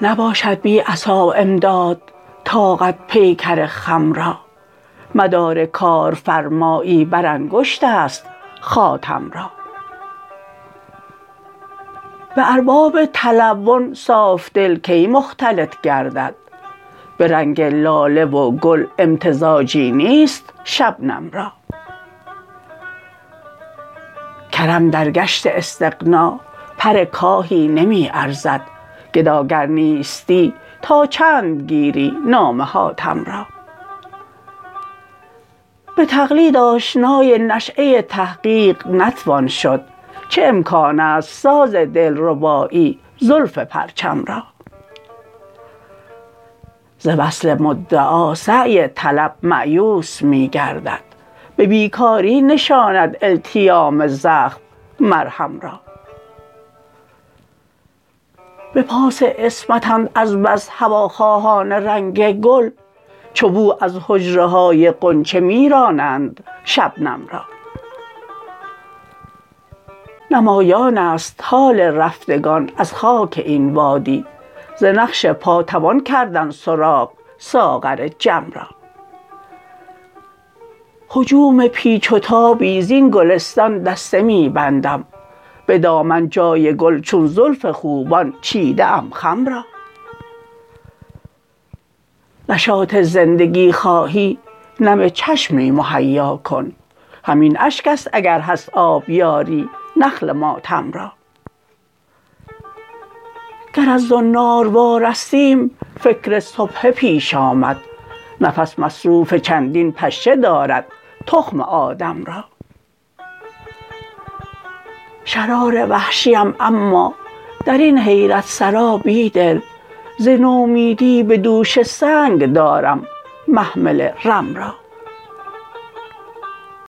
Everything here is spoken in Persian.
نباشد بی عصا امداد طاقت پیکر خم را. مدار کارفرمایی بر انگشت است خاتم را. به ارباب تلون صافدل کی مختلط گردد. به رنگ لاله و گل امتزاجی نیست شبنم را. کرم در گشت استغنا پر کاهی نمی ارزد. گداگر نیستی تا چند گیری نام حاتم را. به تقلید آشنای نشیه تحقیق نتوان شد. چه امکان است ساز دلربایی زلف پرچم را؟ ز وصل مدعا سعی طلب مأیوس می گردد. به بیکاری نشاند التیام زخم مرهم را. به پاس عصمتند از بس هواخواهان رنگ گل چو بو از حجره های غنچه می رانند شبنم را. نمایان است حال رفتگان از خاک این وادی. ز نقش پا توان کردن سراغ ساغر جم را. هجوم پیچ و تابی زین گلستان دسته می بندم. به دامن جای گل چون زلف خوبان چیده ام خم را. نشاط زندگی خواهی نم چشمی مهیا کن. همین اشک است اگر هست آبیاری نخل ماتم را. گر از زنار وارستیم فکر سبحه پیش آمد. نفس مصروف چندین پشه دارد تخم آدم را. شرار وحشیم اما درین حیرت سرا بیدل. ز نومیدی به دوش سنگ دارم محمل رم را.